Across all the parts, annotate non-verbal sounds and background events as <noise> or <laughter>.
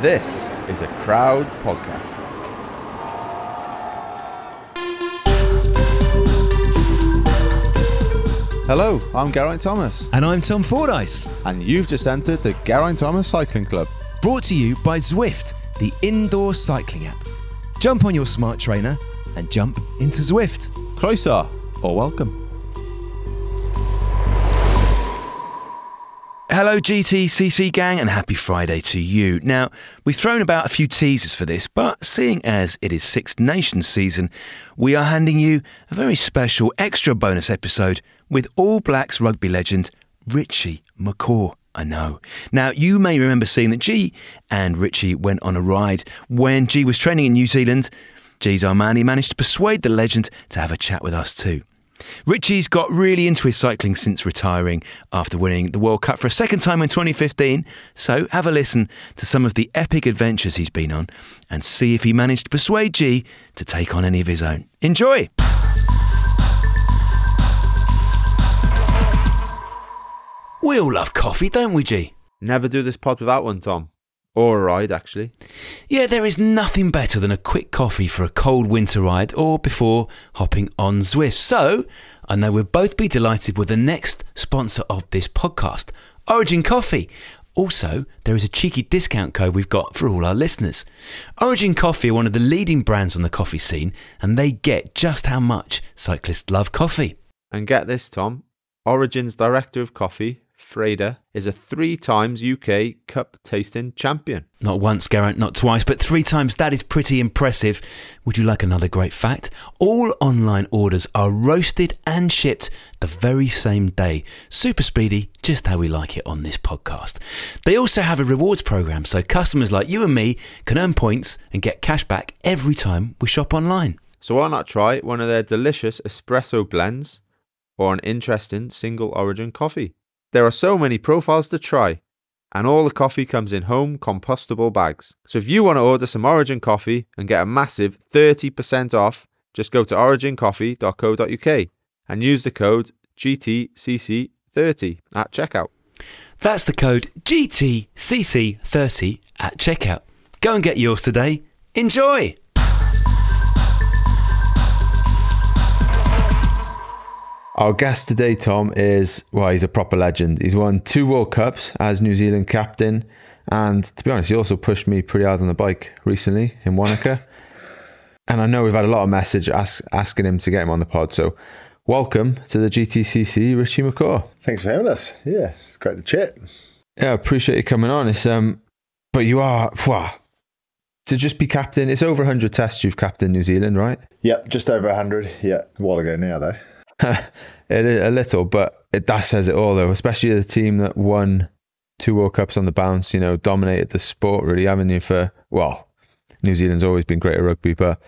This is a Crowd podcast. Hello, I'm Geraint Thomas, And I'm Tom Fordyce. and you've just entered the Geraint Thomas Cycling Club. Brought to you by Zwift, the indoor cycling app. Jump on your smart trainer and jump into Zwift. Croeso, or welcome. Hello, GTCC gang, and happy Friday to you. Now, we've thrown about a few teasers for this, but seeing as it is Six Nations season, we are handing you a very special extra bonus episode with All Blacks rugby legend Richie McCaw. I know. Now, you may remember seeing that G and Richie went on a ride when G was training in New Zealand. G's our man, he managed to persuade the legend to have a chat with us too. Richie's got really into his cycling since retiring after winning the World Cup for a second time in 2015. So have a listen to some of the epic adventures he's been on and see if he managed to persuade G to take on any of his own. Enjoy! We all love coffee, don't we, G? Never do this pod without one, Tom. Or a ride, actually. Yeah, there is nothing better than a quick coffee for a cold winter ride or before hopping on Zwift. So, I know we'll both be delighted with the next sponsor of this podcast, Origin Coffee. Also, there is a cheeky discount code we've got for all our listeners. Origin Coffee are one of the leading brands on the coffee scene, and they get just how much cyclists love coffee. And get this, Tom. Origin's Director of Coffee, Freda, is a three times UK Cup tasting champion. Not once, Geraint, not twice, but three times. That is pretty impressive. Would you like another great fact? All online orders are roasted and shipped the very same day. Super speedy, just how we like it on this podcast. They also have a rewards program, so customers like you and me can earn points and get cash back every time we shop online. So why not try one of their delicious espresso blends or an interesting single origin coffee? There are so many profiles to try, and all the coffee comes in home compostable bags. So if you want to order some Origin coffee and get a massive 30% off, just go to origincoffee.co.uk and use the code GTCC30 at checkout. That's the code GTCC30 at checkout. Go and get yours today. Enjoy! Our guest today, Tom, is well, he's a proper legend. He's won two World Cups as New Zealand captain, and to be honest, he also pushed me pretty hard on the bike recently in Wanaka. and I know we've had a lot of message ask, asking him to get him on the pod. So, welcome to the GTCC, Richie McCaw. Thanks for having us. Yeah, it's great to chat. Yeah, I appreciate you coming on. It's um, but you are wow, to just be captain. It's over 100 tests you've captained New Zealand, right? Yep, just over 100. Yeah, a while ago now, though. <laughs> it is a little, but it, that says it all, though. Especially the team that won two World Cups on the bounce, you know, dominated the sport, really, haven't you? For well, New Zealand's always been great at rugby, but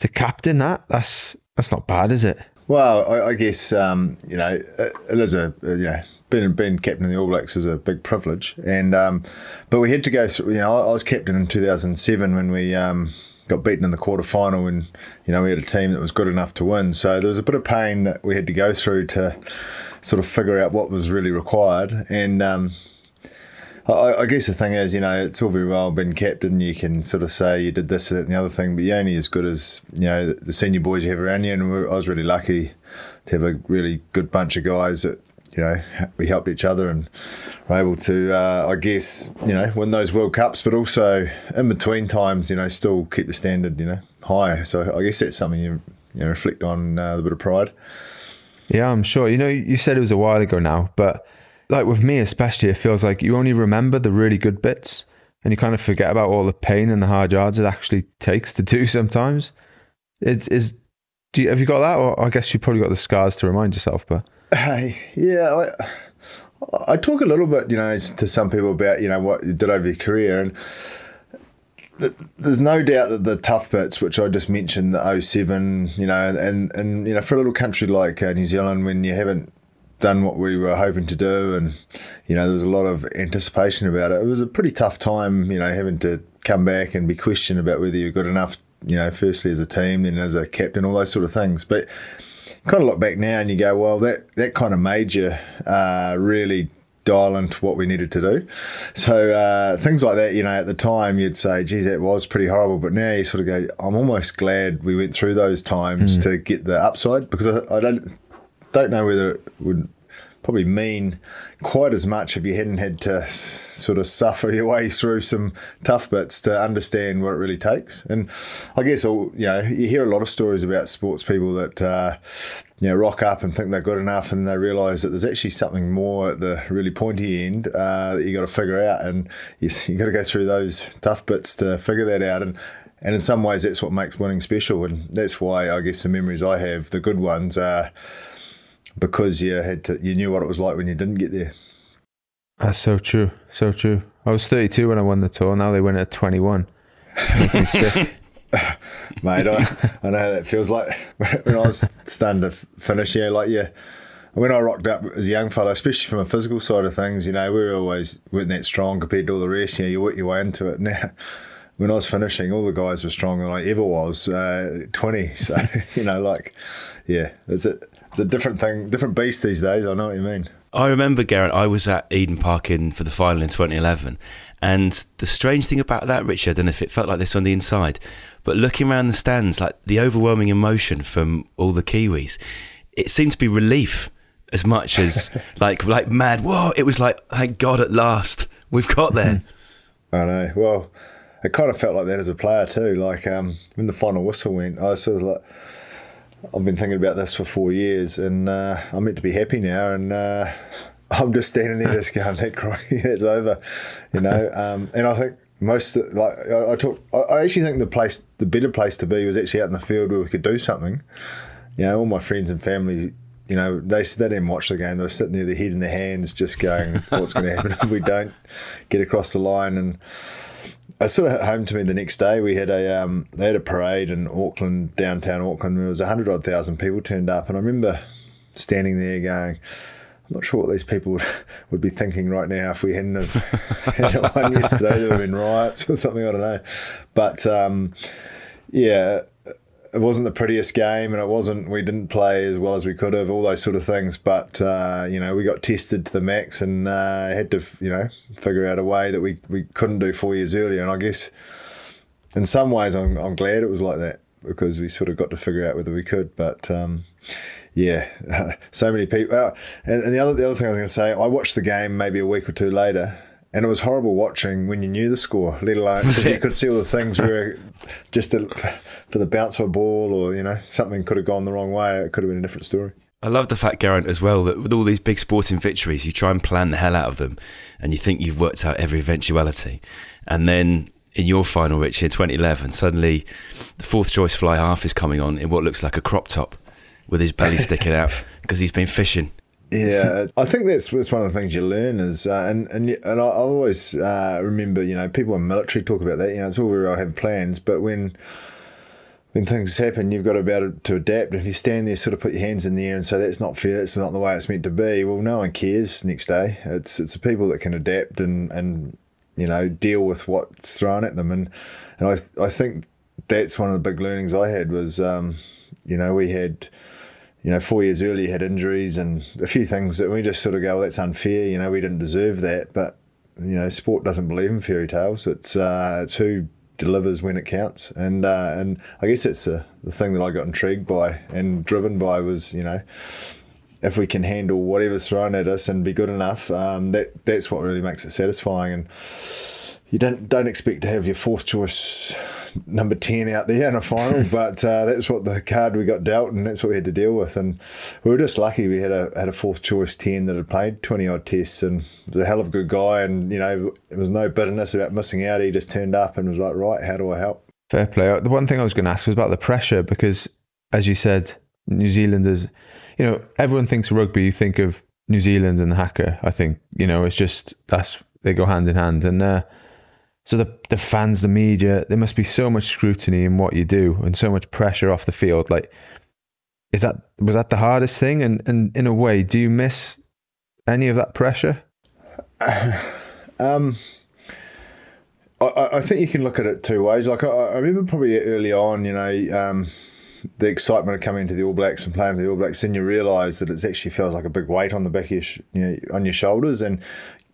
to captain that, that's that's not bad, is it? Well, I, I guess um, you know it is a you know being being captain of the All Blacks is a big privilege, and um, but we had to go through. You know, I, I was captain in 2007 when we. Um, Got beaten in the quarter final, and you know we had a team that was good enough to win. So there was a bit of pain that we had to go through to sort of figure out what was really required. And um, I, I guess the thing is, you know, it's all very well being captain. You can sort of say you did this, that, and the other thing, but you're only as good as you know the senior boys you have around you. And I was really lucky to have a really good bunch of guys that you know we helped each other and were able to, uh, I guess, you know, win those World Cups, but also in between times, you know, still keep the standard, you know, high. So I guess that's something you you know reflect on uh, a bit of pride. Yeah, I'm sure. You know, you said it was a while ago now, but like with me especially, it feels like you only remember the really good bits, and you kind of forget about all the pain and the hard yards it actually takes to do <laughs> sometimes. It is. Do you, have you got that, or I guess you probably got the scars to remind yourself, but. Hey, yeah, I, I talk a little bit, you know, to some people about you know what you did over your career, and th- there's no doubt that the tough bits, which I just mentioned, the 07, you know, and and you know, for a little country like uh, New Zealand, when you haven't done what we were hoping to do, and you know, there was a lot of anticipation about it. It was a pretty tough time, you know, having to come back and be questioned about whether you're good enough, you know, firstly as a team, then as a captain, all those sort of things, but kind of look back now and you go, well, that that kind of made you uh, really dial into what we needed to do. So uh, things like that, you know, at the time you'd say, geez, that was pretty horrible. But now you sort of go, I'm almost glad we went through those times mm. to get the upside because I, I don't don't know whether it would probably mean quite as much if you hadn't had to sort of suffer your way through some tough bits to understand what it really takes. And I guess you know you hear a lot of stories about sports people that uh, you know rock up and think they're good enough, and they realise that there's actually something more at the really pointy end uh, that you got to figure out, and you, you got to go through those tough bits to figure that out. And and in some ways, that's what makes winning special, and that's why I guess the memories I have, the good ones, are because you had to, you knew what it was like when you didn't get there. That's so true, so true. I was 32 when I won the tour. Now they win at 21. sick. <laughs> Mate, I, I know how that feels like <laughs> when I was starting to finish. Yeah, like yeah, when I rocked up as a young fellow, especially from a physical side of things, you know, we were always weren't that strong compared to all the rest. You know, you work your way into it. <laughs> Now, when I was finishing, all the guys were stronger than I ever was. Uh, Twenty, so you know, like, yeah, it's it it's a different thing, different beast these days. I know what you mean. I remember, Geraint, I was at Eden Park in for the final in 2011. And the strange thing about that, Richard, know if it felt like this on the inside, but looking around the stands, like the overwhelming emotion from all the Kiwis, it seemed to be relief as much as <laughs> like like mad. Whoa! It was like, thank God, at last we've got there. <laughs> I know. Well, it kind of felt like that as a player too. Like um, when the final whistle went, I was sort of like I've been thinking about this for four years, and uh, I'm meant to be happy now, and uh, <laughs> I'm just standing there just going, "That crying, <laughs> it's over," you know. Um, and I think most like I, I took, I actually think the place, the better place to be was actually out in the field where we could do something. You know, all my friends and family, you know, they they didn't watch the game. They were sitting there, their head in their hands, just going, "What's going to happen if we don't get across the line?" and I sort of home to me the next day. We had a um, they had a parade in Auckland, downtown Auckland. There was a hundred odd thousand people turned up, and I remember standing there going, "I'm not sure what these people would, <laughs> would be thinking right now if we hadn't have <laughs> had one yesterday. There would have been riots or something. I don't know." But um, yeah, it wasn't the prettiest game, and it wasn't. We didn't play as well as we could have. All those sort of things. But uh, you know, we got tested to the max, and uh, had to you know figure out a way that we, we couldn't do four years earlier. And I guess in some ways, I'm I'm glad it was like that because we sort of got to figure out whether we could. But um, yeah, <laughs> so many people. Uh, and, and the other the other thing I was going to say, I watched the game maybe a week or two later and it was horrible watching when you knew the score, let alone because you <laughs> could see all the things where just a, for the bounce of a ball or you know something could have gone the wrong way. It could have been a different story. I love the fact, Geraint, as well, that with all these big sporting victories, you try and plan the hell out of them, and you think you've worked out every eventuality, and then in your final, Rich, here, 2011, suddenly the fourth choice fly half is coming on in what looks like a crop top with his belly <laughs> sticking out because he's been fishing yeah, I think that's that's one of the things you learn is, uh, and and and I always uh, remember, you know, people in military talk about that. You know, it's all very well have plans, but when when things happen, you've got able to adapt. If you stand there, sort of put your hands in the air and say that's not fair, that's not the way it's meant to be. Well, no one cares next day. It's it's the people that can adapt and and you know deal with what's thrown at them. And and I I think that's one of the big learnings I had was, um, you know, we had you know, four years earlier had injuries and a few things that we just sort of go, well, that's unfair. You know, we didn't deserve that. But you know, sport doesn't believe in fairy tales. It's uh, it's who delivers when it counts, and uh, and I guess it's the the thing that I got intrigued by and driven by was you know. If we can handle whatever's thrown at us and be good enough, um, that that's what really makes it satisfying. And you don't don't expect to have your fourth choice number 10 out there in a final, <laughs> but uh, that's what the card we got dealt, and that's what we had to deal with. And we were just lucky we had a had a fourth choice 10 that had played 20 odd tests and was a hell of a good guy. And, you know, there was no bitterness about missing out. He just turned up and was like, right, how do I help? Fair play. The one thing I was going to ask was about the pressure because, as you said, New Zealanders, you know, everyone thinks rugby, you think of New Zealand and the haka. I think, you know, it's just that's they go hand in hand. And, uh, so the the fans, the media, there must be so much scrutiny in what you do and so much pressure off the field. Like, is that was that the hardest thing? And and in a way, do you miss any of that pressure? <sighs> um, I, I think you can look at it two ways. Like I, I remember probably early on, you know, um, the excitement of coming into the All Blacks and playing for the All Blacks, then you realise that it actually feels like a big weight on the back of your, sh- you know, on your shoulders, and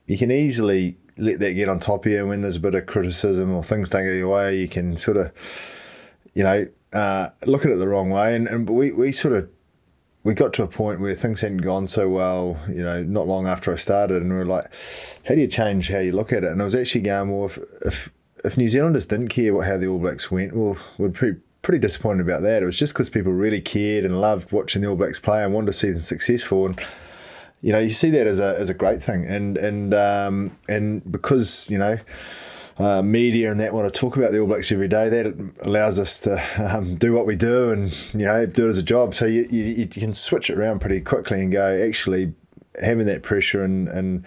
you can easily let that get on top of you. And when there's a bit of criticism or things don't go your way, you can sort of, you know, uh, look at it the wrong way. And, and we we sort of we got to a point where things hadn't gone so well, you know, not long after I started, and we were like, how do you change how you look at it? And I was actually going, well, if if, if New Zealanders didn't care what how the All Blacks went, well, we'd pretty pretty disappointed about that. It was just because people really cared and loved watching the All Blacks play and wanted to see them successful. And you know, you see that as a as a great thing. And and um, and because you know. Uh, media and that want to talk about the All Blacks every day. That allows us to um, do what we do and you know do it as a job. So you, you, you can switch it around pretty quickly and go actually having that pressure and, and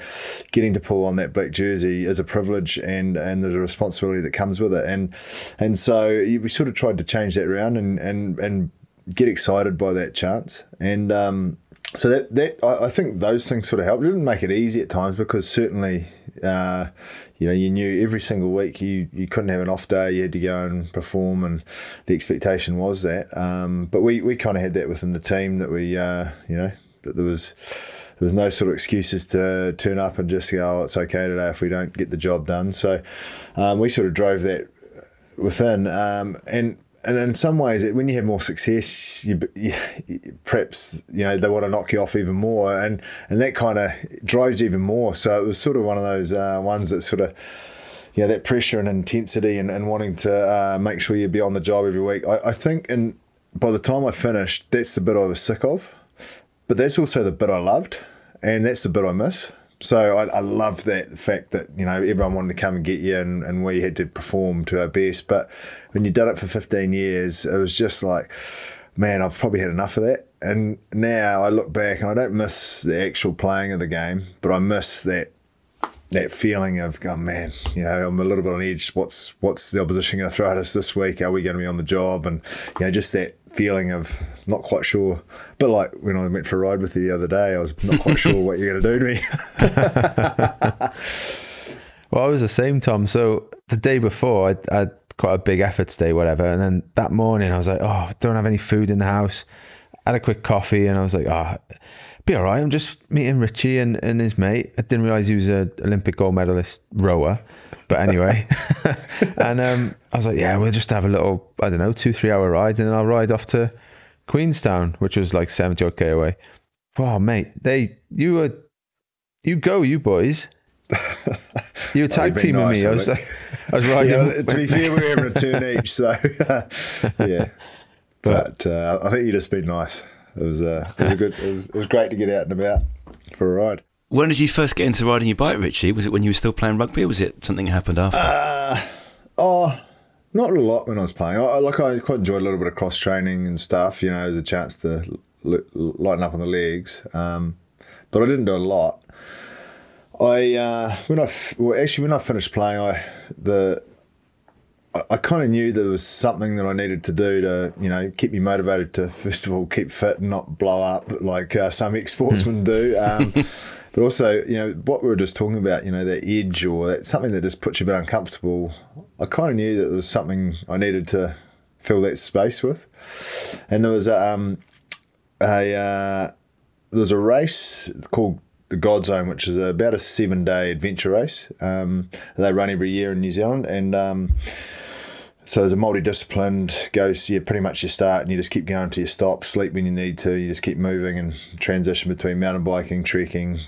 getting to pull on that black jersey is a privilege and and there's a responsibility that comes with it and and so we sort of tried to change that around and and and get excited by that chance and um, so that that I, I think those things sort of helped. It didn't make it easy at times because certainly. Uh, you know, you knew every single week you, you couldn't have an off day. You had to go and perform, and the expectation was that. Um, but we, we kind of had that within the team that we, uh, you know, that there was there was no sort of excuses to turn up and just go, oh, it's okay today if we don't get the job done. So um, we sort of drove that within, um, and and in some ways, when you have more success, you, you, perhaps you know they want to knock you off even more, and and that kind of drives you even more. So it was sort of one of those uh, ones that sort of you know that pressure and intensity and, and wanting to uh, make sure you'd be on the job every week. I, I think, and by the time I finished, that's the bit I was sick of, but that's also the bit I loved, and that's the bit I miss. So I, I love that fact that you know everyone wanted to come and get you, and, and we had to perform to our best. But when you've done it for 15 years, it was just like, man, I've probably had enough of that. And now I look back and I don't miss the actual playing of the game, but I miss that that feeling of, oh man, you know, I'm a little bit on edge. What's what's the opposition going to throw at us this week? Are we going to be on the job? And you know, just that feeling of not quite sure. But like when I went for a ride with you the other day, I was not quite sure what you're going to do to me. <laughs> well, I was the same, Tom. So the day before, I, had quite a big efforts day, whatever. And then that morning, I was like, oh, I don't have any food in the house. Had a quick coffee, and I was like, oh be all right. I'm just meeting Richie and, and his mate. I didn't realize he was an Olympic gold medalist rower, but anyway. <laughs> and um, I was like, yeah, we'll just have a little, I don't know, two, three hour ride, and then I'll ride off to Queenstown, which was like 70 odd K away. Wow, mate, they, you were, you go, you boys. <laughs> You were tag teaming nice, me. I was, like, I was riding. yeah, to be fair, we were having a <laughs> turn each, so yeah. But uh, I think you just been nice it was uh, it was a good it was, it was great to get out and about for a ride. When did you first get into riding your bike, Richie? Was it when you were still playing rugby, or was it something that happened after? Uh, oh, not a lot when I was playing. I, like I quite enjoyed a little bit of cross training and stuff. You know, as a chance to l- lighten up on the legs. Um, but I didn't do a lot. I uh, when I f- well actually when I finished playing, I the I, kind of knew there was something that I needed to do to, you know, keep me motivated to <laughs> first of all keep fit and not blow up like uh, some ex sportsmen do. Um, <laughs> but also, you know, what we were just talking about, you know, that edge or that something that just puts you a bit uncomfortable. I kind of knew that there was something I needed to fill that space with, and there was um, a uh, there was a race called the God Zone, which is about a seven day adventure race. Um, they run every year in New Zealand, and um, so there's a multidisciplined goes you pretty much you start and you just keep going till you stop, sleep when you need to, you just keep moving and transition between mountain biking, trekking,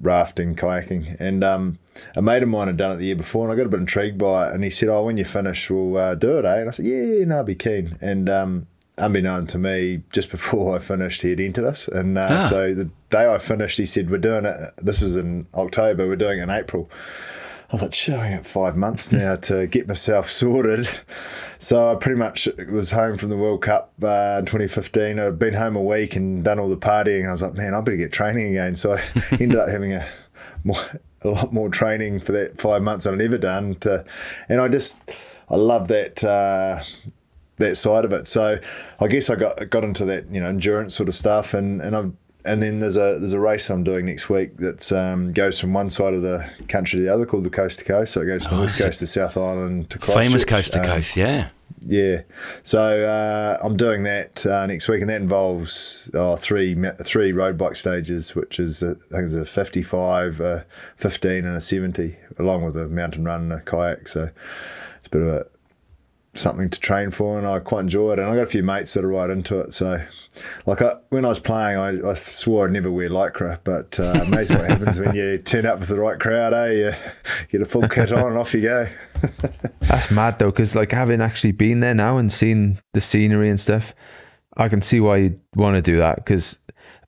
rafting, kayaking. And um, a mate of mine had done it the year before and I got a bit intrigued by it and he said, Oh, when you finish we'll uh, do it, eh? And I said, Yeah, no, I'd be keen. And um, unbeknown to me, just <laughs> before I finished, he had entered us. And uh, ah. so the day I finished, he said, We're doing it. This was in October, we're doing it in April. I was like, shit, I got five months now to get myself <laughs> sorted. So I pretty much was home from the World Cup uh, in 2015. I'd been home a week and done all the partying. I was like, man, I better get training again. So I <laughs> ended up having a more, a lot more training for that five months I'd never done. To, and I just, I love that. Uh, that side of it. So I guess I got got into that you know endurance sort of stuff, and and I've and then there's a there's a race I'm doing next week that um, goes from one side of the country to the other, called the Coast to Coast. So it goes from oh, the West Coast to South Island to Christchurch. Famous Coast to um, Coast, yeah. yeah. So uh, I'm doing that uh, next week, and that involves oh, three three road bike stages, which is a, I think it's a 55, a 15, and a 70, along with a mountain run and a kayak. So it's a bit of a something to train for, and I quite enjoy it. And I got a few mates that are right into it. So, like I, when I was playing, I, I swore I'd never wear lycra, but uh, <laughs> amazing what happens when you turn up with the right crowd. Eh, you get a full kit on, and off you go. <laughs> That's mad though, because like having actually been there now and seen the scenery and stuff, I can see why you'd want to do that. Because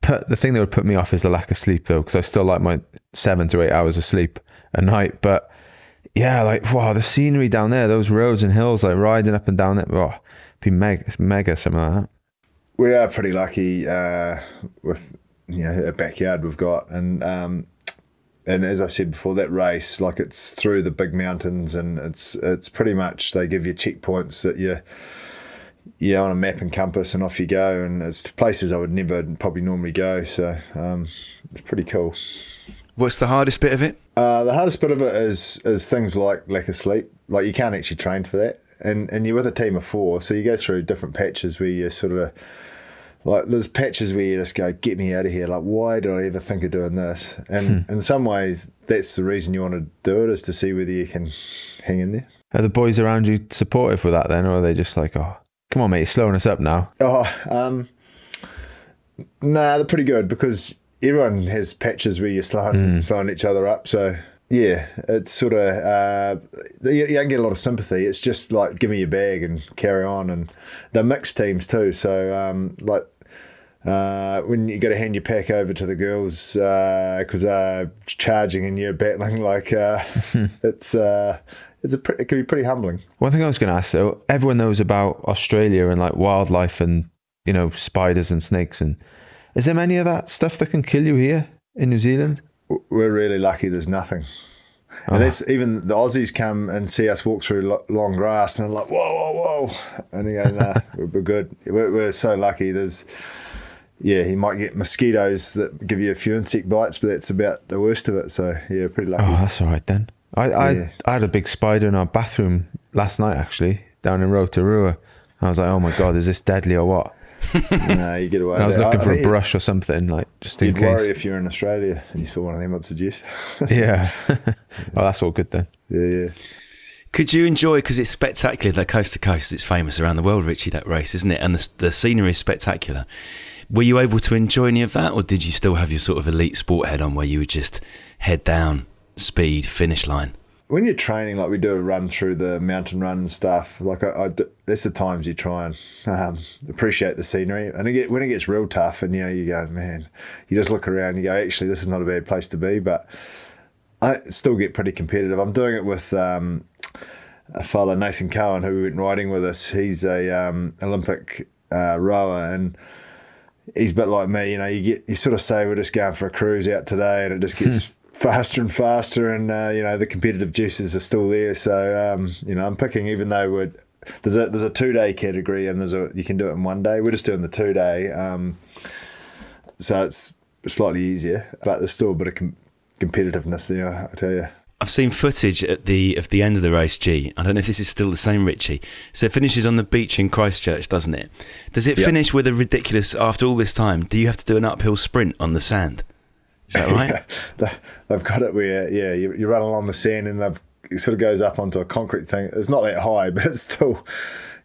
the thing that would put me off is the lack of sleep though, because I still like my seven to eight hours of sleep a night, but yeah, like wow, the scenery down there, those roads and hills, like riding up and down it, oh, be mega, it's mega, something like that. We are pretty lucky uh, with you know a backyard we've got, and um, and as I said before, that race, like it's through the big mountains, and it's it's pretty much they give you checkpoints that you yeah on a map and compass, and off you go, and it's places I would never probably normally go. So um, it's pretty cool. What's the hardest bit of it? Uh, the hardest bit of it is is things like lack of sleep. Like you can't actually train for that, and and you're with a team of four, so you go through different patches where you sort of like there's patches where you just go, get me out of here. Like, why did I ever think of doing this? And hmm. in some ways, that's the reason you want to do it is to see whether you can hang in there. Are the boys around you supportive with that then, or are they just like, oh, come on, mate, you're slowing us up now? Oh, um, nah, they're pretty good because everyone has patches where you're slowing, mm. slowing each other up. So yeah, it's sort of uh, you, don't get a lot of sympathy. It's just like give me your bag and carry on. And they're mixed teams too. So um, like uh, when you got to hand your pack over to the girls because uh, they're charging and you're battling, <laughs> like uh, <laughs> it's uh, it's a it can be pretty humbling. One thing I was going to ask though, everyone knows about Australia and like wildlife and you know spiders and snakes and is there many of that stuff that can kill you here in New Zealand? We're really lucky. There's nothing. Oh. And ah. this, even the Aussies come and see us walk through long grass, and they're like, "Whoa, whoa, whoa!" And you go, "Nah, <laughs> we're good. We're, we're, so lucky." There's, yeah, you might get mosquitoes that give you a few insect bites, but that's about the worst of it. So yeah, pretty lucky. Oh, that's all right then. I yeah. I, I had a big spider in our bathroom last night, actually, down in Rotorua. I was like, "Oh my god, is this deadly or what?" <laughs> no, you get away. I was looking I, for I a brush or something, like just in you'd case. worry if you're in Australia and you saw one of them. I'd suggest. <laughs> yeah. <laughs> oh, that's all good then. Yeah, yeah. Could you enjoy because it's spectacular? That coast to coast, it's famous around the world, Richie. That race, isn't it? And the, the scenery is spectacular. Were you able to enjoy any of that, or did you still have your sort of elite sport head on, where you would just head down, speed, finish line? When you're training, like we do a run through the mountain run and stuff, like I, I that's the times you try and um, appreciate the scenery. And it get, when it gets real tough, and you know, you go, man, you just look around, you go, actually, this is not a bad place to be. But I still get pretty competitive. I'm doing it with um, a fellow Nathan Cohen who went riding with us. He's a um, Olympic uh, rower and he's a bit like me. You know, you get you sort of say we're just going for a cruise out today, and it just gets <laughs> faster and faster, and uh, you know the competitive juices are still there. So um, you know I'm picking, even though we're there's a there's a two day category and there's a you can do it in one day. We're just doing the two day, um, so it's slightly easier, but there's still a bit of com- competitiveness there. I tell you. I've seen footage at the of the end of the race. G. I don't know if this is still the same, Richie. So it finishes on the beach in Christchurch, doesn't it? Does it yep. finish with a ridiculous? After all this time, do you have to do an uphill sprint on the sand? Is that right? <laughs> yeah, they've got it where, yeah, you, you run along the sand and they've, it sort of goes up onto a concrete thing. It's not that high, <laughs> but it's still,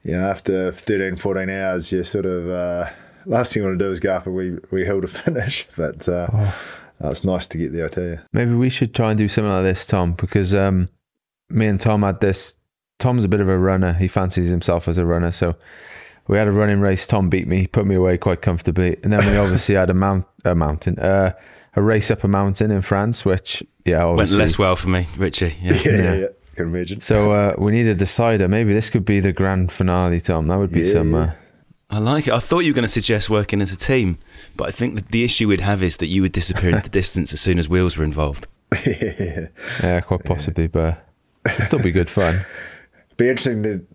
you know, after 13, 14 hours, you sort of, uh, last thing you want to do is go up a wee, wee hill to finish. But uh, oh. it's nice to get there, I tell you. Maybe we should try and do something like this, Tom, because um, me and Tom had this. Tom's a bit of a runner. He fancies himself as a runner. So we had a running race. Tom beat me, put me away quite comfortably. And then we <laughs> obviously had a, mount, a mountain. Uh, a race up a mountain in France, which yeah went less well for me, Richie. Yeah, <laughs> yeah, yeah. yeah. Can imagine. So uh, we need a decider. Maybe this could be the grand finale, Tom. That would be yeah, some. Uh, I like it. I thought you were going to suggest working as a team, but I think that the issue we'd have is that you would disappear into the <laughs> distance as soon as wheels were involved. <laughs> yeah, quite possibly, but it'd still be good fun. Be interesting to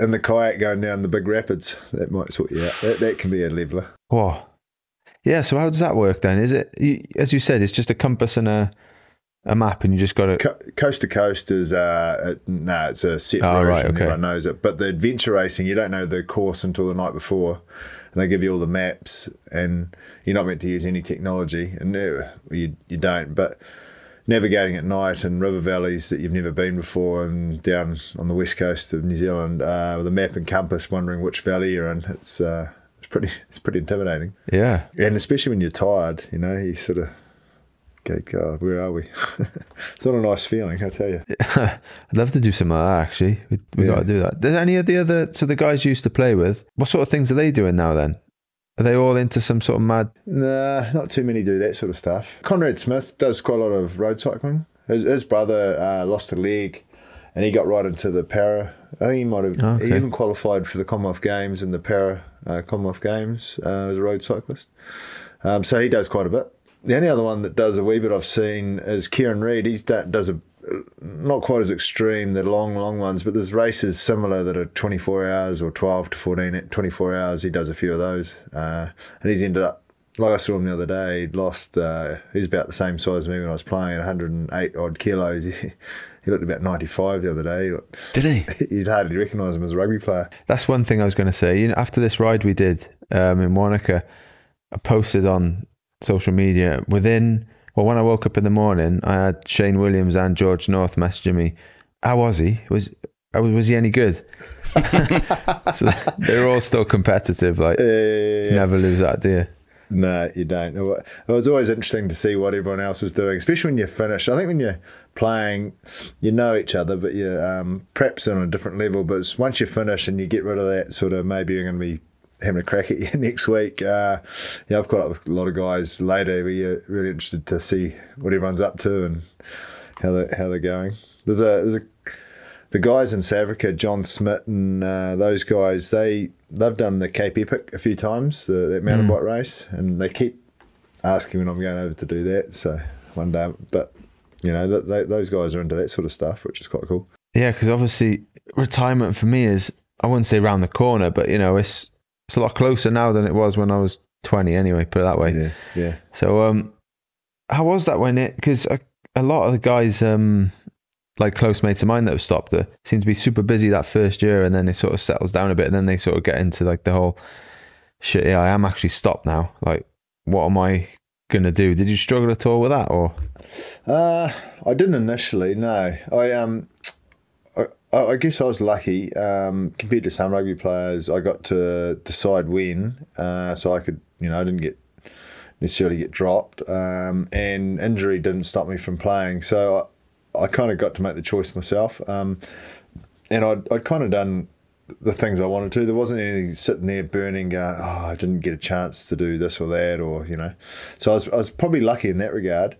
in the kayak going down the big rapids. That might sort you out. That, that can be a leveler. Whoa, yeah, so how does that work then? Is it, as you said, it's just a compass and a a map and you just got to. Co- coast to coast is uh, no, nah, it's a set Oh, right, and okay. everyone knows it. But the adventure racing, you don't know the course until the night before, and they give you all the maps, and you're not meant to use any technology, and uh, you you don't. But navigating at night in river valleys that you've never been before, and down on the west coast of New Zealand uh, with a map and compass, wondering which valley you're in, it's uh, it's pretty <laughs> it's pretty intimidating, Yeah. and especially when you're tired, you know, you sort of. go, God, where are we? <laughs> it's not a nice feeling, I tell you. <laughs> I'd love to do some of that actually. We, we Yeah. got to do that. Does any of the other so the guys you used to play with? What sort of things are they doing now? Then are they all into some sort of mad? Nah, not too many do that sort of stuff. Conrad Smith does quite a lot of road cycling. His, his brother uh, lost a leg and he got right into the para. I think he might have, Okay. he even qualified for the Commonwealth Games and the para uh, Commonwealth Games uh, as a road cyclist. Um, so he does quite a bit. The only other one that does a wee bit I've seen is Kieran Read. He does a not quite as extreme, the long, long ones, but there's races similar that are 24 hours or 12 to 14, 24 hours. He does a few of those. Uh, and he's ended up, like I saw him the other day, he'd lost, uh, he's about the same size as me when I was playing at 108 odd kilos. He, <laughs> he looked about 95 the other day. Did he? <laughs> You'd hardly recognise him as a rugby player. That's one thing I was going to say. You know, after this ride we did um, in Wanaka, I posted on social media. Within well, when I woke up in the morning, I had Shane Williams and George North messaging me. How was he? Was was he any good? <laughs> so <laughs> they're all still competitive. Like Uh, never lose that, do you? No, you don't. It was always interesting to see what everyone else is doing, especially when you're finished. I think when you're playing, you know each other, but you're um, perhaps on a different level. But it's once you finish and you get rid of that sort of maybe you're going to be having a crack at you <laughs> next week. Uh, yeah, I've caught up with a lot of guys later you're really interested to see what everyone's up to and how they how they're going. There's a there's a the guys in South Africa, John Smit and uh, those guys, they they've done the Cape Epic a few times, the, that mountain bike race, and they keep asking when I'm going over to do that. So one day, but you know, th th those guys are into that sort of stuff, which is quite cool. Yeah, because obviously retirement for me is I wouldn't say round the corner, but you know it's it's a lot closer now than it was when I was twenty. Anyway, put it that way. Yeah, yeah. So, um, how was that when it? Because a, a lot of the guys, um, like close mates of mine that have stopped it, seem to be super busy that first year, and then it sort of settles down a bit, and then they sort of get into like the whole shit. Yeah, I am actually stopped now. Like, what am I gonna do? Did you struggle at all with that, or? Uh, I didn't initially. No, I um, I, I guess I was lucky um, compared to some rugby players. I got to decide when, uh, so I could, you know, I didn't get necessarily get dropped, um, and injury didn't stop me from playing. So I, I kind of got to make the choice myself, um, and I'd, I'd kind of done the things I wanted to. There wasn't anything sitting there burning, going, oh, I didn't get a chance to do this or that, or, you know. So I was, I was probably lucky in that regard.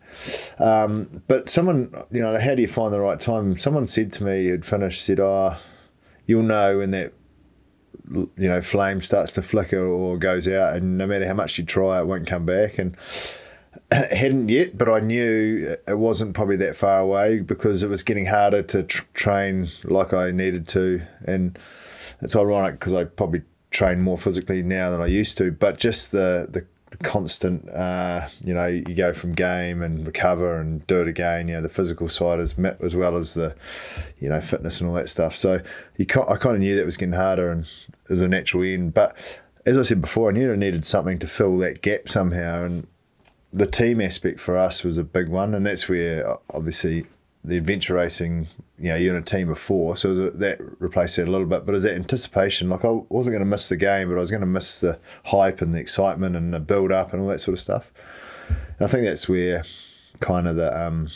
Um, but someone, you know, how do you find the right time? Someone said to me, who'd finished, said, oh, you'll know when that, you know, flame starts to flicker or goes out, and no matter how much you try, it won't come back. And <clears throat> hadn't yet, but I knew it wasn't probably that far away because it was getting harder to tr- train like I needed to, and it's ironic because I probably train more physically now than I used to. But just the the, the constant, uh, you know, you go from game and recover and do it again. You know, the physical side is met as well as the, you know, fitness and all that stuff. So you, I kind of knew that was getting harder and it was a natural end, but. As I said before, I knew I needed something to fill that gap somehow, and the team aspect for us was a big one, and that's where obviously the adventure racing, you know, you're in a team of four, so a, that replaced that a little bit. But as that anticipation, like I wasn't going to miss the game, but I was going to miss the hype and the excitement and the build up and all that sort of stuff. And I think that's where kind of the, um,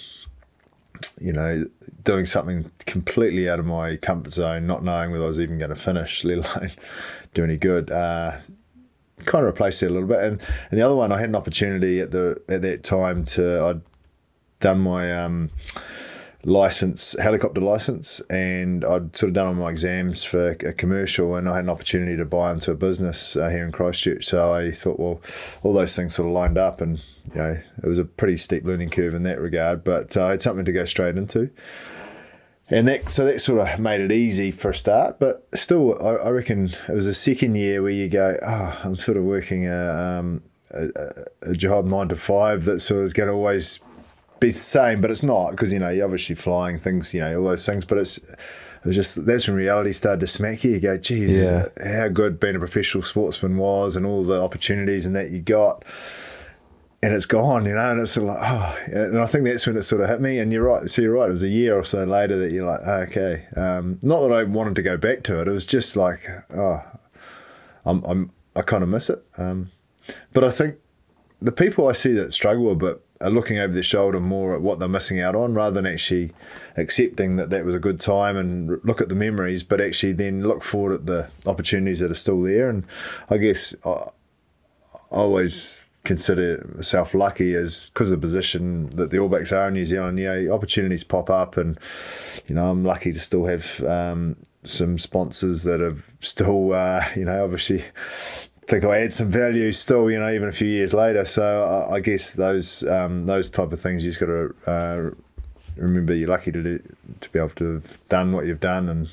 you know, doing something completely out of my comfort zone, not knowing whether I was even going to finish, <laughs> let alone do any good. Uh, kind of replaced it a little bit. And and the other one, I had an opportunity at the at that time to I'd done my um, license, helicopter license, and I'd sort of done all my exams for a commercial, and I had an opportunity to buy into a business uh, here in Christchurch. So I thought, well, all those things sort of lined up, and you know, it was a pretty steep learning curve in that regard, but uh, I had something to go straight into. And that so that sort of made it easy for a start, but still, I, I reckon it was a second year where you go, oh, I'm sort of working a, um, a, a- a job nine to five that sort of is going to always be the same, but it's not because you know you're obviously flying things, you know, all those things. But it's it was just that's when reality started to smack you. You go, geez, Yeah. how good being a professional sportsman was, and all the opportunities and that you got. And it's gone, you know, and it's sort of like, oh, and I think that's when it sort of hit me. And you're right, so you're right. It was a year or so later that you're like, okay, um, not that I wanted to go back to it. It was just like, oh, I'm, I'm I kind of miss it. Um, but I think the people I see that struggle a bit are looking over their shoulder more at what they're missing out on rather than actually accepting that that was a good time and look at the memories, but actually then look forward at the opportunities that are still there. And I guess I, I always consider myself lucky as because of the position that the All Blacks are in New Zealand. You know, opportunities pop up, and you know, I'm lucky to still have um, some sponsors that are still, uh, you know, obviously think I add some value still, you know, even a few years later. So I, I guess those um, those type of things you just got to uh, remember you're lucky to do, to be able to have done what you've done, and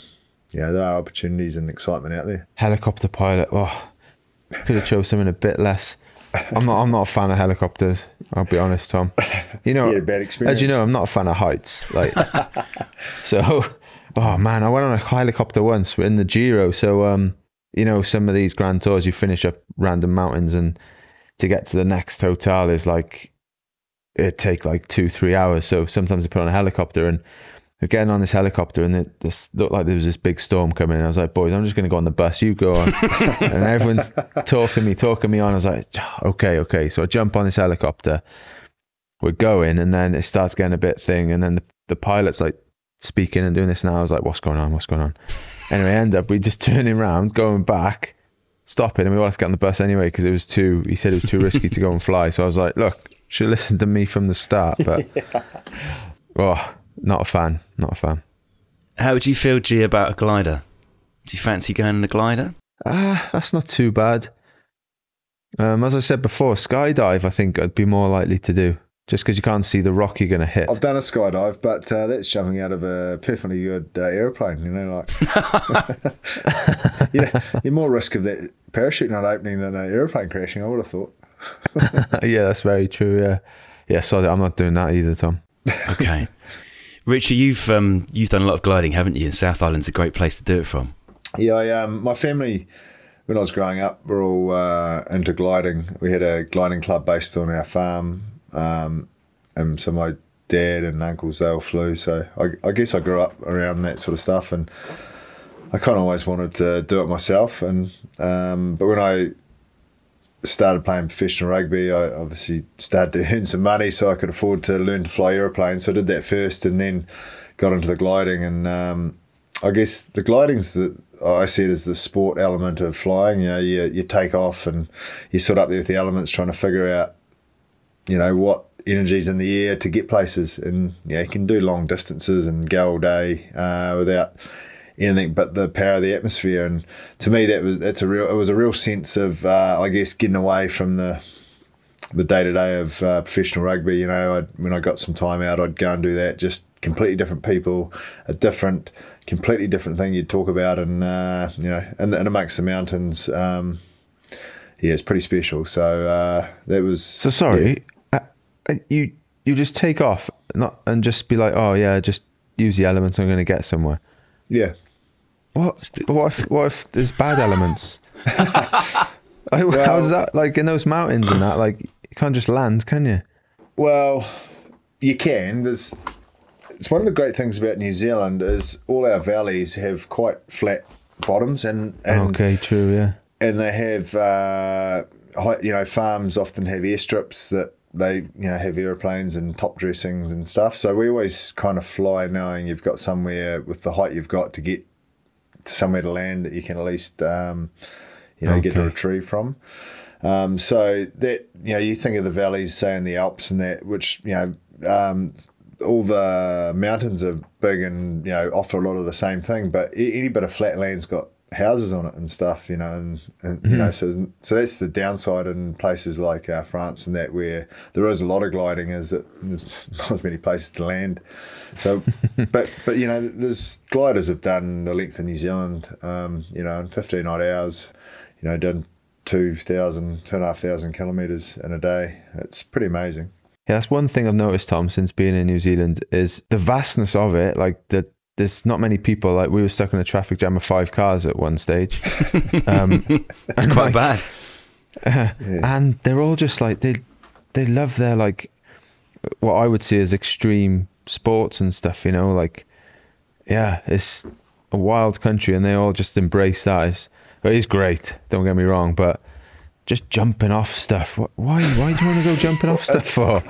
yeah, you know, there are opportunities and excitement out there. Helicopter pilot. Oh, could have chose something a bit less. I'm not. I'm not a fan of helicopters. I'll be honest, Tom. You know, <laughs> You had a bad as you know, I'm not a fan of heights. Like, <laughs> so, oh man, I went on a helicopter once in the Giro. So, um, you know, some of these grand tours, you finish up random mountains, and to get to the next hotel is like it take like two, three hours. So sometimes I put on a helicopter and we're getting on this helicopter and it this looked like there was this big storm coming and I was like, boys, I'm just going to go on the bus. You go on. <laughs> and everyone's talking me, talking me on. I was like, okay, okay. So I jump on this helicopter. We're going and then it starts getting a bit thing. And then the, the pilot's like speaking and doing this. And I was like, what's going on? What's going on? Anyway, end up, we just <laughs> turning around, going back, stopping. And we wanted to get on the bus anyway because it was too, he said it was too risky to go and fly. So I was like, look, should have listened to me from the start. But, <laughs> oh, not a fan. Not a fan. How would you feel, G, about a glider? Do you fancy going on a glider? Ah, that's not too bad. Um, as I said before, skydive, I think I'd be more likely to do just because you can't see the rock you're going to hit. I've done a skydive, but uh, that's jumping out of a perfectly good uh, aeroplane. You know, like <laughs> you know, you're more risk of that parachute not opening than an aeroplane crashing. I would have thought. <laughs> yeah, that's very true. Yeah, yeah. Sorry, I'm not doing that either, Tom. Okay. Richard, you've um, you've done a lot of gliding, haven't you? And South Island's a great place to do it from. Yeah, I, um, my family, when I was growing up, were all uh, into gliding. We had a gliding club based on our farm, um, and so my dad and uncles they all flew. So I, I guess I grew up around that sort of stuff, and I kind of always wanted to do it myself. And um, but when I started playing professional rugby, I obviously started to <laughs> earn some money, so I could afford to learn to fly aeroplanes. So I did that first, and then got into the gliding. And um, I guess the gliding's the I see it as the sport element of flying. You know, you you take off and you're sort of up there with the elements, trying to figure out, you know, what energies in the air to get places. And yeah, you can do long distances and go all day uh, without anything but the power of the atmosphere. And to me, that was that's a real it was a real sense of uh, I guess getting away from the the day to day of uh, professional rugby. You know, I'd, when I got some time out, I'd go and do that. Just completely different people, a different, completely different thing you'd talk about, and uh, you know, and, and amongst the mountains. Um, yeah, it's pretty special. So uh, that was. So sorry, uh, uh, you you just take off, not and just be like, oh yeah, just use the elements. I'm going to get somewhere. Yeah, What? What if what if there's bad elements? <laughs> Like, How's that? Like in those mountains and that, like you can't just land, can you? Well, you can. There's. It's one of the great things about New Zealand is all our valleys have quite flat bottoms and and okay, true, yeah. and they have uh, you know farms often have airstrips that they you know have aeroplanes and top dressings and stuff. So we always kind of fly knowing you've got somewhere with the height you've got to get somewhere to land that you can at least um, you know get to Okay. retrieve from. Um, so that you know you think of the valleys, say in the Alps and that, which you know. Um, all the mountains are big and you know offer a lot of the same thing, but any bit of flat land's got houses on it and stuff, you know, and, and you know, so so that's the downside in places like uh, France and that where there is a lot of gliding, is that there's <laughs> not as many places to land. So, <laughs> but but you know, there's gliders have done the length of New Zealand, um, you know, in 15 odd hours, you know, done 2,000, 2,500 kilometres in a day. It's pretty amazing. Yeah, that's one thing I've noticed, Tom, since being in New Zealand is the vastness of it. Like the there's not many people. Like we were stuck in a traffic jam of five cars at one stage. <laughs> Um, it's quite like, bad. Uh, <laughs> yeah. And they're all just like they they love their like what I would see as extreme sports and stuff. You know, like yeah, it's a wild country, and they all just embrace that. It's, it is great. Don't get me wrong, but just jumping off stuff. Why? Why do you want to go jumping off <laughs> stuff for?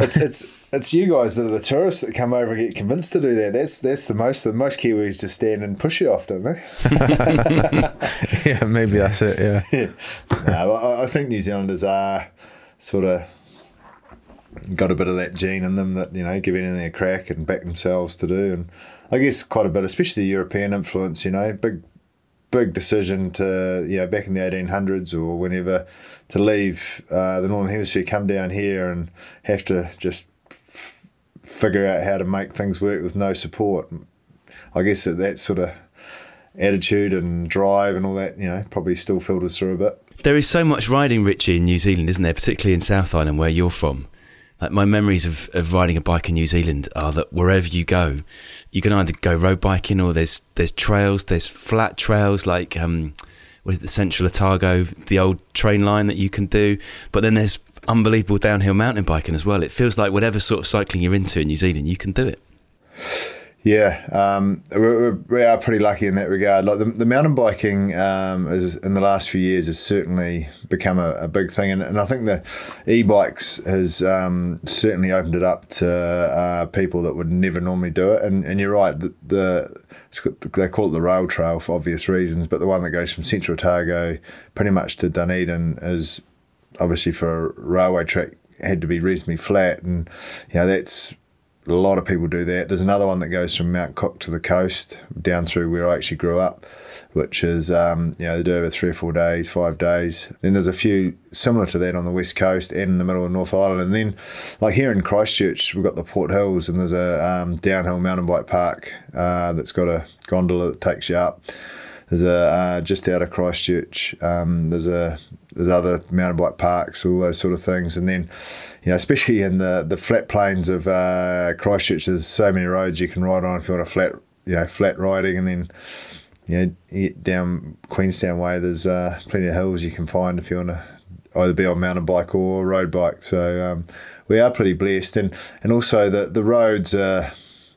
It's it's it's you guys that are the tourists that come over and get convinced to do that. That's that's the most the most Kiwis just stand and push you off, don't they? <laughs> yeah, maybe that's it. Yeah. <laughs> yeah. No, I, I think New Zealanders are sort of got a bit of that gene in them that you know give anything a crack and back themselves to do, and I guess quite a bit, especially the European influence. You know, big big decision to you know back in the 1800s or whenever to leave uh, the northern hemisphere come down here and have to just f- figure out how to make things work with no support. I guess that, that sort of attitude and drive and all that you know probably still filters through a bit. There is so much riding richie in new zealand isn't there? Particularly in south island where you're from like my memories of, of riding a bike in New Zealand are that wherever you go, you can either go road biking or there's there's trails, there's flat trails like um, with the Central Otago, the old train line that you can do. But then there's unbelievable downhill mountain biking as well. It feels like whatever sort of cycling you're into in New Zealand, you can do it. Yeah, um, we're, we are pretty lucky in that regard. Like the, the mountain biking um, is in the last few years has certainly become a, a big thing, and, and, I think the e-bikes has um, certainly opened it up to uh, people that would never normally do it. And, and you're right, the, the they call it the rail trail for obvious reasons, but the one that goes from Central Otago pretty much to Dunedin is obviously for a railway track had to be reasonably flat, and you know that's a lot of people do that. There's another one that goes from Mount Cook to the coast, down through where I actually grew up, which is, um, you know, they do over three or four days, five days. Then there's a few similar to that on the west coast and in the middle of North Island. And then, like here in Christchurch, we've got the Port Hills, and there's a um, downhill mountain bike park uh, that's got a gondola that takes you up. There's a uh, just out of Christchurch. Um, there's a there's other mountain bike parks, all those sort of things, and then you know, especially in the the flat plains of uh, Christchurch, there's so many roads you can ride on if you want a flat you know flat riding, and then you know down Queenstown way, there's uh, plenty of hills you can find if you want to either be on mountain bike or road bike. So um, we are pretty blessed, and and also the the roads. Uh,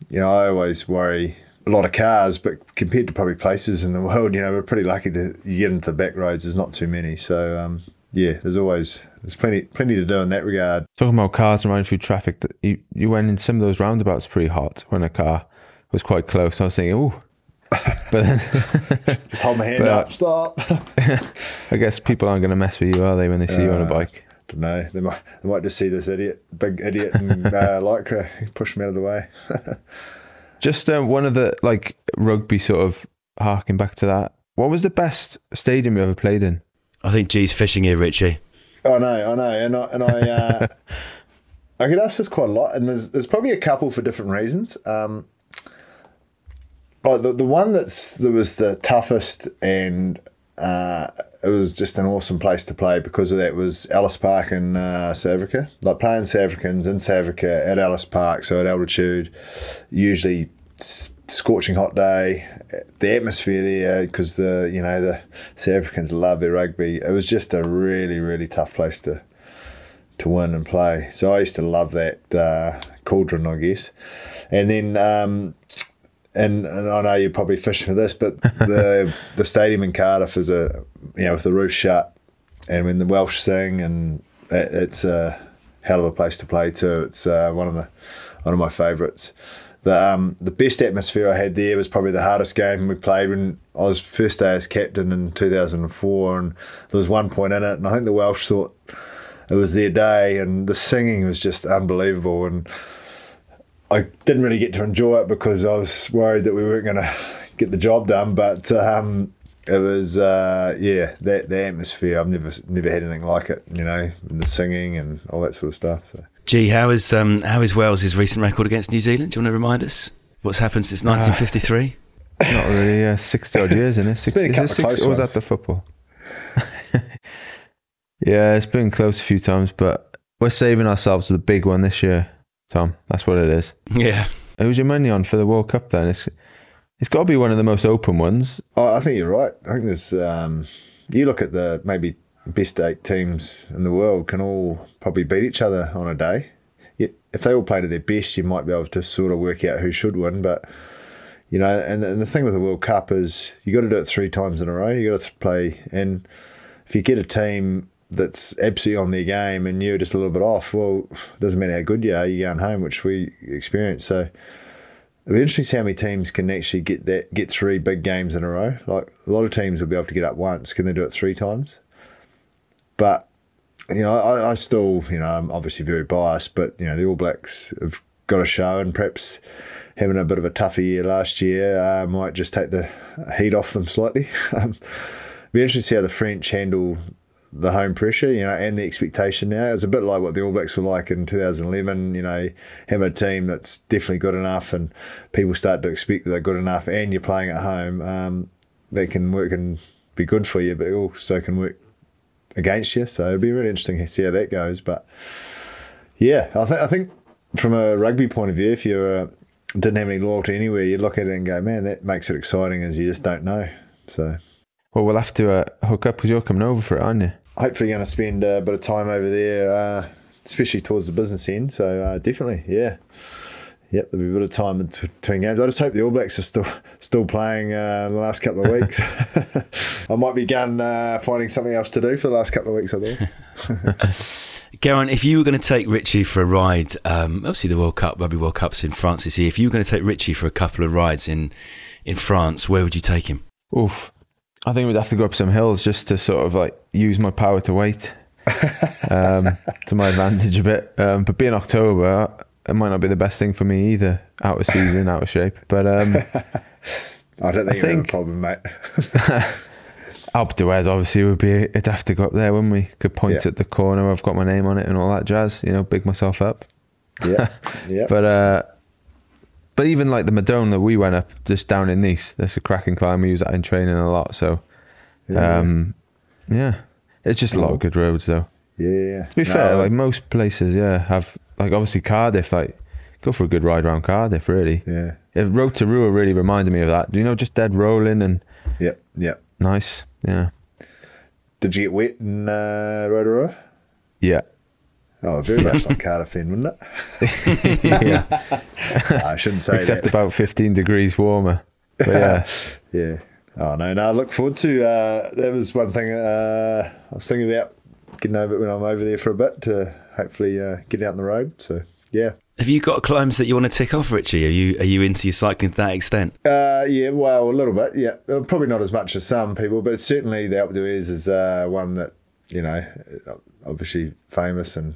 you know, I always worry a lot of cars, but compared to probably places in the <laughs> world, you know, we're pretty lucky to you get into the back roads. There's not too many, so um, yeah, there's always there's plenty plenty to do in that regard. Talking about cars and running through traffic, that you you went in some of those roundabouts pretty hot when a car was quite close. I was thinking, oh. <laughs> But then, just hold my hand up, stop. <laughs> I guess people aren't going to mess with you, are they, when they see uh, you on a uh, bike? Don't know. They might, they might just see this idiot, big idiot in uh, lycra, push me out of the way. Just uh, one of the like rugby sort of harking back to that. What was the best stadium you ever played in? I think G's fishing here, Richie. Oh no, I know, and I, and I, uh, <laughs> I get asked this quite a lot, and there's there's probably a couple for different reasons. Um, oh, the the one that's that was the toughest and uh, it was just an awesome place to play because of that It was Ellis Park in uh, South Africa. Like playing South Africans in South Africa at Ellis Park, so at altitude, usually scorching hot day. The atmosphere there, because the you know the South Africans love their rugby. It was just a really really tough place to to win and play. So I used to love that uh, cauldron, I guess. And then um, and, and I know you're probably fishing for this, but the <laughs> the stadium in Cardiff is a you know with the roof shut, and when the Welsh sing, and it, it's a hell of a place to play too. It's uh, one of the one of my favourites. The um, the best atmosphere I had there was probably the hardest game we played when I was first day as captain in 2004, and there was one point in it, and I think the Welsh thought it was their day, and the singing was just unbelievable, and I didn't really get to enjoy it because I was worried that we weren't going to get the job done. But um, it was, uh, yeah, that the atmosphere. I've never never had anything like it. You know, the singing and all that sort of stuff. So. Gee, how is um, how is Wales' recent record against New Zealand? Do you want to remind us what's happened since 1953? Uh, not really. Yeah, sixty odd years, isn't it? 60, it's been a couple six, or was that the football? <laughs> yeah, it's been close a few times, but we're saving ourselves for the big one this year, Tom. That's what it is. Yeah. Who's your money on for the World Cup then? It's it's got to be one of the most open ones. Oh, I think you're right. I think there's. Um, you look at the maybe best eight teams in the world can all probably beat each other on a day. If they all play to their best, you might be able to sort of work out who should win. But you know, and, and the thing with the World Cup is you got to do it three times in a row. You got to play, and if you get a team that's Epsy on their game and you're just a little bit off, well, doesn't matter how good you are, you're going home, which we experience. So It'll be interesting to see how many teams can actually get that get three big games in a row. Like a lot of teams will be able to get up once. Can they do it three times? But you know, I, I still, you know, I'm obviously very biased, but you know, the All Blacks have got a show, and perhaps having a bit of a tougher year last year uh, might just take the heat off them slightly. <laughs> um, be interesting to see how the French handle the home pressure, you know, and the expectation now. It's a bit like what the All Blacks were like in 2011, you know, have a team that's definitely good enough and people start to expect that they're good enough and you're playing at home. Um, that can work and be good for you, but it also can work against you. So it'd be really interesting to see how that goes. But yeah, I think I think from a rugby point of view, if you uh, didn't have any loyalty anywhere, you look at it and go, man, that makes it exciting as you just don't know. So. Well, we'll have to uh, hook up because you're coming over for it, aren't you? Hopefully going to spend a bit of time over there, uh, especially towards the business end. So uh, definitely, yeah. Yep, there'll be a bit of time between games. I just hope the All Blacks are still still playing uh, the last couple of weeks. <laughs> I might be going uh, finding something else to do for the last couple of weeks. I think. <laughs> Geraint, if you were going to take Richie for a ride, um, obviously the World Cup, Rugby World Cup's in France this year. If you were going to take Richie for a couple of rides in in France, where would you take him? Oof, I think we'd have to go up some hills just to sort of like use my power to weight um, <laughs> to my advantage a bit. Um, but being October, it might not be the best thing for me either. Out of season, out of shape. But um, <laughs> I don't think, I think a problem, mate. <laughs> Alpe obviously would be. It'd have to go up there when we could point yeah. at the corner. I've got my name on it and all that jazz. You know, big myself up. Yeah, yeah. but uh, but even like the Madone that we went up just down in Nice, that's a cracking climb. We use that in training a lot. So, yeah, um, yeah. it's just a lot of good roads though. Yeah. To be no, fair, like most places, yeah, have like obviously Cardiff, like go for a good ride around Cardiff, really. Yeah. Road to Rotorua really reminded me of that. Do you know just dead rolling and Yep, yep. Nice. Yeah. Did you get wet in uh, Rotorua? Yeah. Oh, very much like Cardiff then, wouldn't it? <laughs> yeah. <laughs> I shouldn't say Except that. about 15 degrees warmer. But yeah. <laughs> yeah. Oh, no, no. I look forward to uh, that was one thing uh, I was thinking about getting over when I'm over there for a bit to hopefully uh, get out on the road. So, yeah. Have you got climbs that you want to tick off, Richie? Are you are you into your cycling to that extent? Uh, yeah, well, a little bit. Yeah, probably not as much as some people, but certainly the Alpe d'Huez is uh, one that you know obviously famous and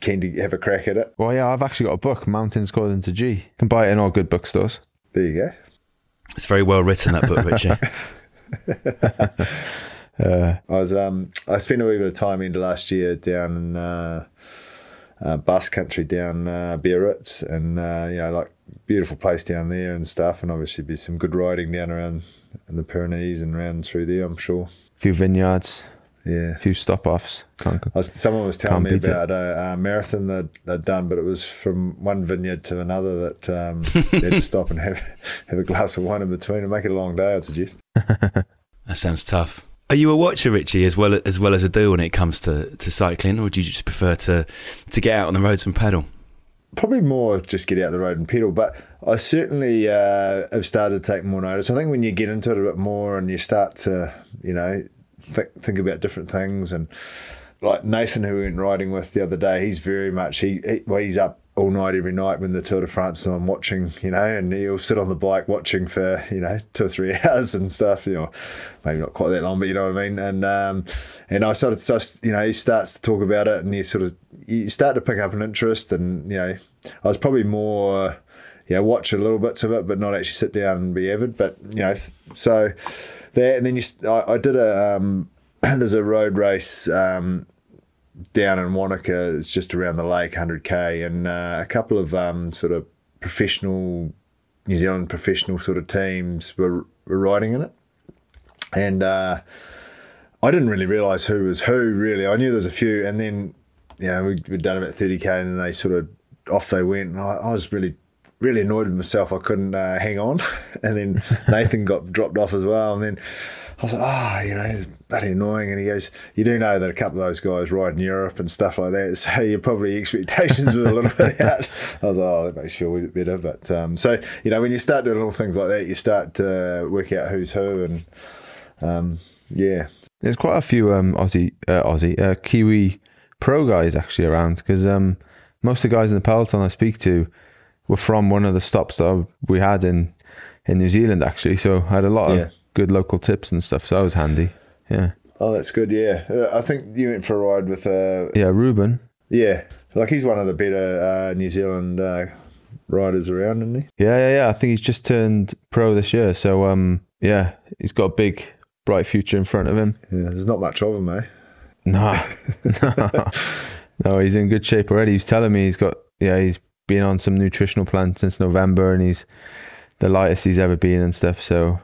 keen to have a crack at it. Well, yeah, I've actually got a book, Mountains Calling to G. You can buy it in all good bookstores. There you go. It's very well written, that book, Richie. <laughs> uh, I was um, I spent a wee bit of time into last year down in uh, uh, Basque country, down uh, Biarritz, and uh, you know, like beautiful place down there and stuff, and obviously be some good riding down around in the Pyrenees and around through there. I'm sure. A few vineyards. Yeah, a few stop offs. Someone was telling me about a, a, marathon that they'd done, but it was from one vineyard to another that um, <laughs> they had to stop and have have a glass of wine in between and make it a long day. I'd suggest. <laughs> that sounds tough. Are you a watcher, Richie, as well as well as a do when it comes to, to cycling, or do you just prefer to to get out on the roads and pedal? Probably more just get out the road and pedal, but I certainly uh, have started to take more notice. I think when you get into it a bit more and you start to, you know, th- think about different things. And like Nathan, who we went riding with the other day, he's very much he, he well, he's up all night every night when the Tour de France is on watching, you know, and he'll sit on the bike watching for, you know, two or three <laughs> hours and stuff, you know, maybe not quite that long, but you know what I mean? And, um, and I sort of, so, you know, he starts to talk about it and you sort of, you start to pick up an interest and, you know, I was probably more, you know, watch a little bits of it, but not actually sit down and be avid. But, you know, so, there, and then you, I, I did a um, <clears throat> there's a road race um, down in Wanaka. It's just around the lake, 100k, and uh, a couple of um, sort of professional New Zealand professional sort of teams were, were riding in it, and uh, I didn't really realise who was who. Really, I knew there was a few, and then you know, we, we'd done about 30k and then they sort of off they went. And I, I was really, really annoyed with myself. I couldn't uh, hang on. <laughs> and then <laughs> Nathan got dropped off as well. And then I was like, ah, oh, you know, it's bloody annoying. And he goes, you do know that a couple of those guys ride in Europe and stuff like that. <laughs> So your probably expectations were a little bit out. I was like, oh, that makes you feel a bit better. But um, so, you know, when you start doing little things like that, you start to work out who's who. And um, yeah. There's quite a few um, Aussie, uh, Aussie, uh, Kiwi pro guys actually around because um, most of the guys in the peloton I speak to were from one of the stops that we had in in New Zealand actually. So I had a lot Yeah. of good local tips and stuff. So that was handy. Yeah, Oh, that's good. Yeah. Uh, I think you went for a ride with, uh, yeah. Ruben. yeah, like he's one of the better uh, New Zealand uh, riders around, isn't he? Yeah, yeah, yeah. I think he's just turned pro this year. So um, yeah, he's got a big, bright future in front of him. Yeah, there's not much of him, eh? No, no, <laughs> <laughs> no, he's in good shape already. He's telling me he's got, yeah, he's been on some nutritional plan since November, and he's the lightest he's ever been and stuff. So,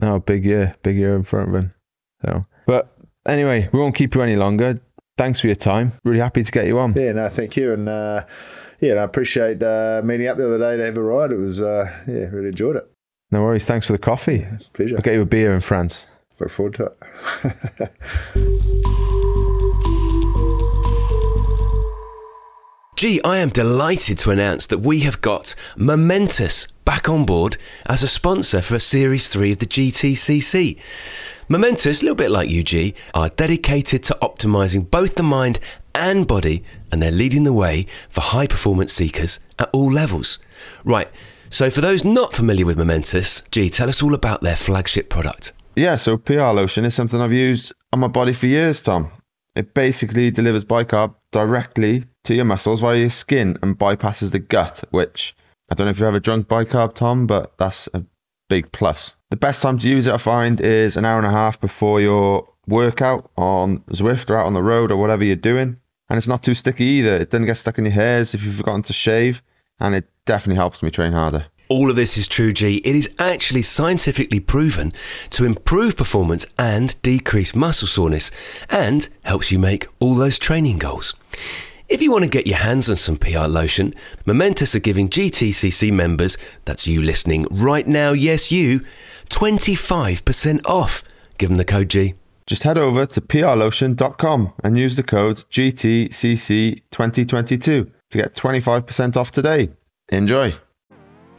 no, big year, big year in front of him. So, but anyway, we won't keep you any longer. Thanks for your time. Really happy to get you on. Yeah, no, thank you, and uh, yeah, I appreciate uh, meeting up the other day to have a ride. It was uh, yeah, really enjoyed it. No worries. Thanks for the coffee. Pleasure. I'll get you a beer in France. Look forward to it. <laughs> Gee, I am delighted to announce that we have got Momentous back on board as a sponsor for a Series 3 of the GTCC. Momentous, a little bit like UG, are dedicated to optimizing both the mind and body, and they're leading the way for high performance seekers at all levels. Right, so for those not familiar with Momentous, Gee, tell us all about their flagship product. Yeah, so PR lotion is something I've used on my body for years, Tom. It basically delivers bicarb directly to your muscles via your skin and bypasses the gut, which I don't know if you've ever drunk bicarb, Tom, but that's a big plus. The best time to use it, I find, is an hour and a half before your workout on Zwift or out on the road or whatever you're doing. And it's not too sticky either. It doesn't get stuck in your hairs if you've forgotten to shave. And it definitely helps me train harder. All of this is true, G. It is actually scientifically proven to improve performance and decrease muscle soreness and helps you make all those training goals. If you want to get your hands on some PR lotion, Momentous are giving GTCC members, that's you listening right now, yes, you, 25% off. Give them the code G. Just head over to prlotion.com and use the code GTCC2022 to get 25% off today. Enjoy.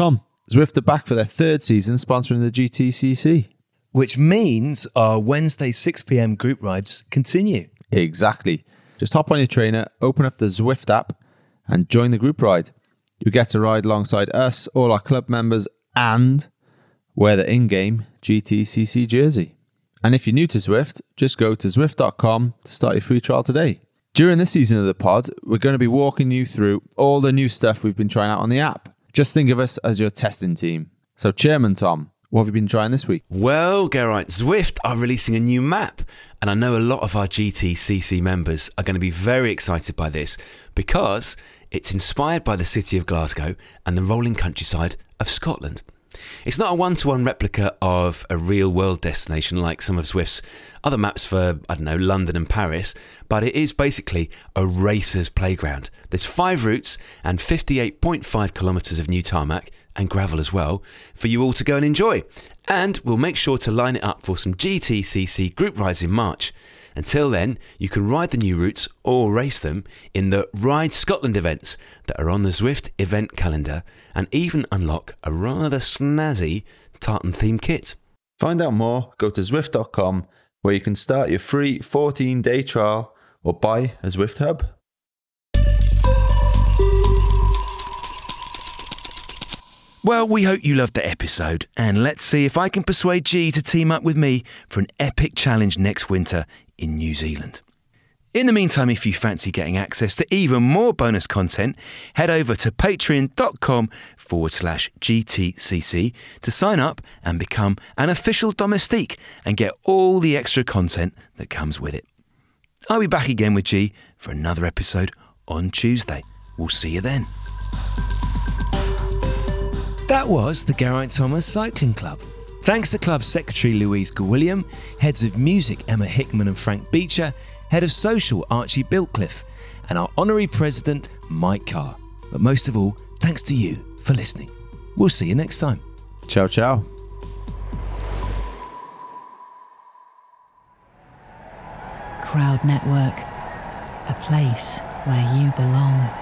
Tom, Zwift are back for their third season sponsoring the GTCC. Which means our Wednesday 6pm group rides continue. Exactly. Just hop on your trainer, open up the Zwift app, and join the group ride. You get to ride alongside us, all our club members, and wear the in game GTCC jersey. And if you're new to Zwift, just go to Zwift.com to start your free trial today. During this season of the pod, we're going to be walking you through all the new stuff we've been trying out on the app. Just think of us as your testing team. So, Chairman Tom, what have you been trying this week? Well, Geraint, Zwift are releasing a new map, and I know a lot of our GTCC members are going to be very excited by this because it's inspired by the city of Glasgow and the rolling countryside of Scotland. It's not a one to one replica of a real world destination like some of Zwift's other maps for, I don't know, London and Paris, but it is basically a racer's playground. There's five routes and 58.5 kilometres of new tarmac and gravel as well for you all to go and enjoy. And we'll make sure to line it up for some GTCC group rides in March. Until then, you can ride the new routes or race them in the Ride Scotland events that are on the Zwift event calendar and even unlock a rather snazzy tartan themed kit. Find out more, go to Zwift.com where you can start your free 14 day trial or buy a Zwift hub. Well, we hope you loved the episode, and let's see if I can persuade G to team up with me for an epic challenge next winter in New Zealand. In the meantime, if you fancy getting access to even more bonus content, head over to patreon.com forward slash GTCC to sign up and become an official domestique and get all the extra content that comes with it. I'll be back again with G for another episode on Tuesday. We'll see you then. That was the Geraint Thomas Cycling Club. Thanks to club secretary Louise Gawilliam, heads of music Emma Hickman and Frank Beecher, head of social Archie Biltcliffe, and our honorary president Mike Carr. But most of all, thanks to you for listening. We'll see you next time. Ciao, ciao. Crowd Network, a place where you belong.